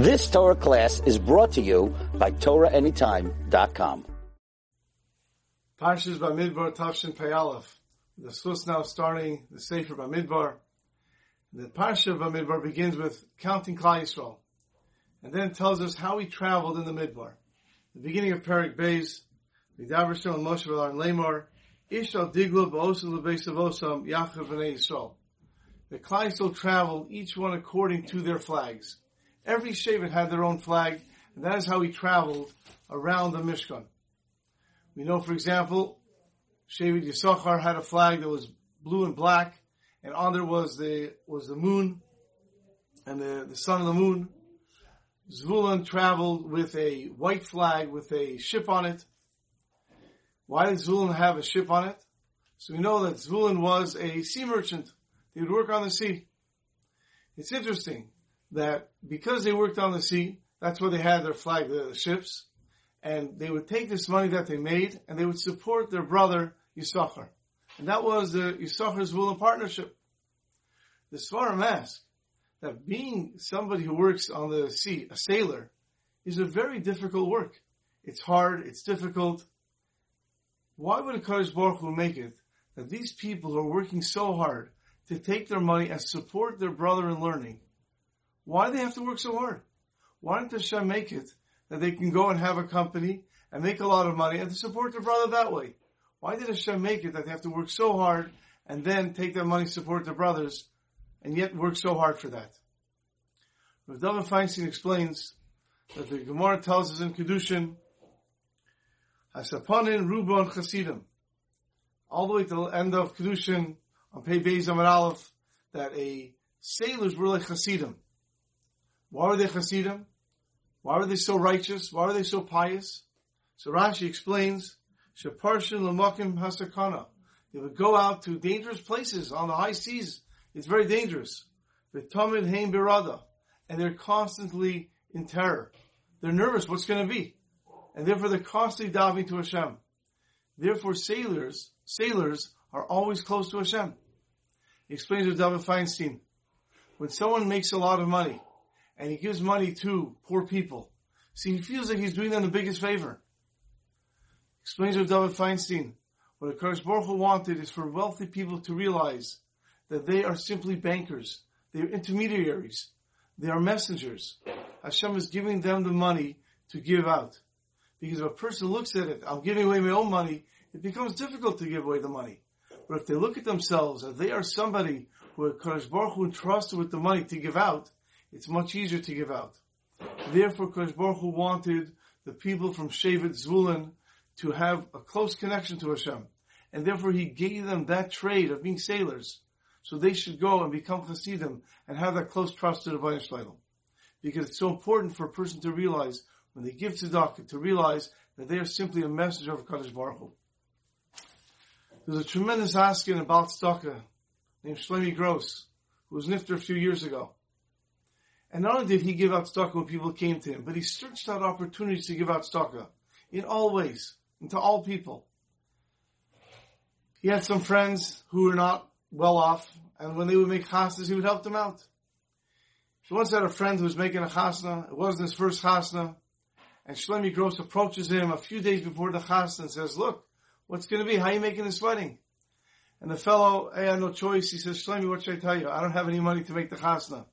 This Torah class is brought to you by TorahAnytime.com. Parshas Bamidbar Tavshin Pei The Sus now starting the Sefer Bamidbar. The Parsha Bamidbar begins with counting Klal Yisrael, and then tells us how he traveled in the Midbar. The beginning of Perik Beis, and Moshe Velar Lamar, Ishal Diglu Ba'osim Lebeis Avosam Yachav B'nei Yisrael. The Klal Yisrael traveled, each one according to their flags. Every Shevet had their own flag, and that is how he traveled around the Mishkan. We know, for example, Shevet Yisachar had a flag that was blue and black, and on there was the was the moon and the, the sun and the moon. Zvulun traveled with a white flag with a ship on it. Why did Zvulun have a ship on it? So we know that Zvulun was a sea merchant. He would work on the sea. It's interesting that because they worked on the sea, that's where they had their flag, the ships, and they would take this money that they made and they would support their brother Yisachar. And that was the Yisachar's will and partnership. The Svarim ask that being somebody who works on the sea, a sailor, is a very difficult work. It's hard, it's difficult. Why would a Kadosh Baruch Hu make it that these people who are working so hard to take their money and support their brother in learning, why do they have to work so hard? Why didn't Hashem make it that they can go and have a company and make a lot of money and to support their brother that way? Why did Hashem make it that they have to work so hard and then take that money, support their brothers, and yet work so hard for that? Rav David Feinstein explains that the Gemara tells us in Kiddushin, Hasapanim Rubam Chasidim, all the way to the end of Kiddushin, on Pei Beis Amud Aleph, that a sailors were like Chasidim. Why were they Hasidim? Why were they so righteous? Why were they so pious? So Rashi explains, Shaparshin Lamakim Hasakana. They would go out to dangerous places on the high seas. It's very dangerous. V'tamid Haim Birada. And they're constantly in terror. They're nervous what's going to be. And therefore they're constantly diving to Hashem. Therefore sailors, sailors are always close to Hashem. He explains to David Feinstein, when someone makes a lot of money, and he gives money to poor people. See, he feels like he's doing them the biggest favor. Explains with David Feinstein, what Akash Baruch Hu wanted is for wealthy people to realize that they are simply bankers. They are intermediaries. They are messengers. Hashem is giving them the money to give out. Because if a person looks at it, I'm giving away my own money, it becomes difficult to give away the money. But if they look at themselves as they are somebody who Akash Baruch Hu entrusted with the money to give out, it's much easier to give out. Therefore, Kosh Baruch Hu wanted the people from Shevet Zvulun to have a close connection to Hashem. And therefore he gave them that trade of being sailors. So they should go and become Hasidim and have that close trust to the Shleilim. Because it's so important for a person to realize when they give tzedakah, to realize that they are simply a messenger of Kadosh Baruch Hu. There's a tremendous asking about tzedakah named Shlomi Gross, who was nifter a few years ago. And not only did he give out tzedakah when people came to him, but he searched out opportunities to give out tzedakah in all ways, and to all people. He had some friends who were not well off, and when they would make chasnas, he would help them out. He once had a friend who was making a chasna. It wasn't his first chasna. And Shlomi Gross approaches him a few days before the chasna and says, look, what's going to be? How are you making this wedding? And the fellow, hey, I had no choice. He says, Shlomi, what should I tell you? I don't have any money to make the chasna.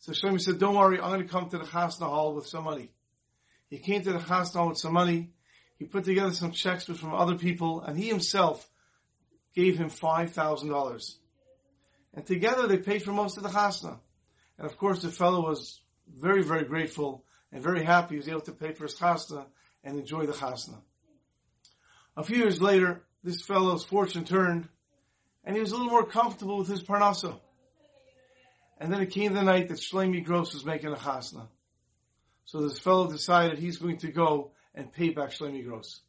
So Shlomi said, don't worry, I'm going to come to the Chasna Hall with some money. He came to the Chasna Hall with some money. He put together some checks from other people, and he himself gave him $5,000. And together they paid for most of the Chasna. And of course the fellow was very, very grateful and very happy he was able to pay for his Chasna and enjoy the Chasna. A few years later, this fellow's fortune turned, and he was a little more comfortable with his Parnasa. And then it came the night that Shlomi Gross was making a chasna. So this fellow decided he's going to go and pay back Shlomi Gross.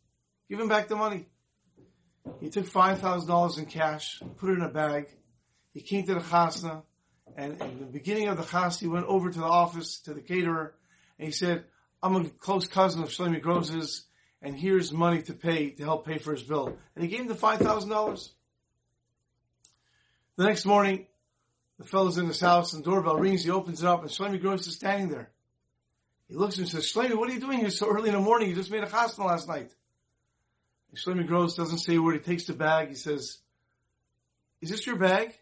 Give him back the money. He took $5,000 in cash, put it in a bag. He came to the chasna, and in the beginning of the chasna, he went over to the office, to the caterer, and he said, I'm a close cousin of Shlomi Gross's, and here's money to pay, to help pay for his bill. And he gave him the $5,000. The next morning, the fellow's in his house and the doorbell rings, he opens it up and Shlomi Gross is standing there. He looks and says, Shlomi, what are you doing here so early in the morning? You just made a chasna last night. And Shlomi Gross doesn't say a word. He takes the bag. He says, is this your bag?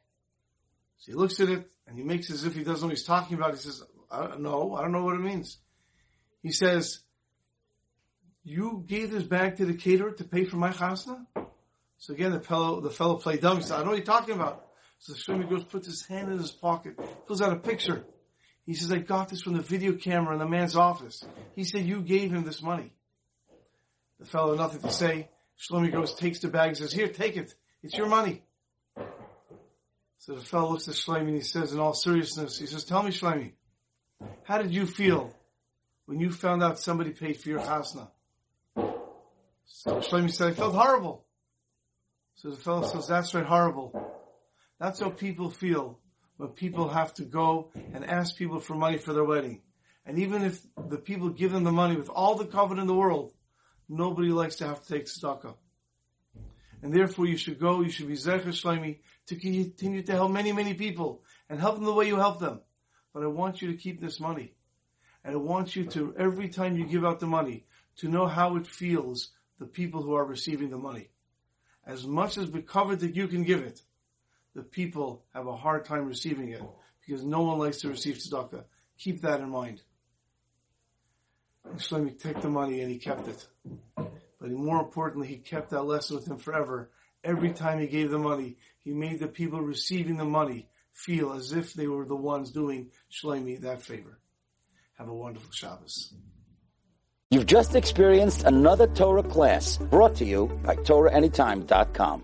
So he looks at it and he makes as if he doesn't know what he's talking about. He says, I no, I don't know what it means. He says, you gave this bag to the caterer to pay for my chasna? So again, the fellow, the fellow played dumb. He said, I don't know what you're talking about. So the Shlomi Gross puts his hand in his pocket, pulls out a picture. He says, I got this from the video camera in the man's office. He said, you gave him this money. The fellow nothing to say. Shlomi goes, takes the bag and says, here, take it. It's your money. So the fellow looks at Shlomi and he says in all seriousness, he says, tell me Shlomi, how did you feel when you found out somebody paid for your chasna? So Shlomi said, I felt horrible. So the fellow says, that's right, horrible. That's how people feel when people have to go and ask people for money for their wedding. And even if the people give them the money with all the kavod in the world, nobody likes to have to take tzedakah. And therefore you should go, you should be Zecher Shlomi to continue to help many, many people and help them the way you help them. But I want you to keep this money. And I want you to, every time you give out the money, to know how it feels the people who are receiving the money. As much as the kavod that you can give it, the people have a hard time receiving it because no one likes to receive tzedakah. Keep that in mind. Shlomi took the money and he kept it. But more importantly, he kept that lesson with him forever. Every time he gave the money, he made the people receiving the money feel as if they were the ones doing Shlomi that favor. Have a wonderful Shabbos. You've just experienced another Torah class brought to you by TorahAnytime.com.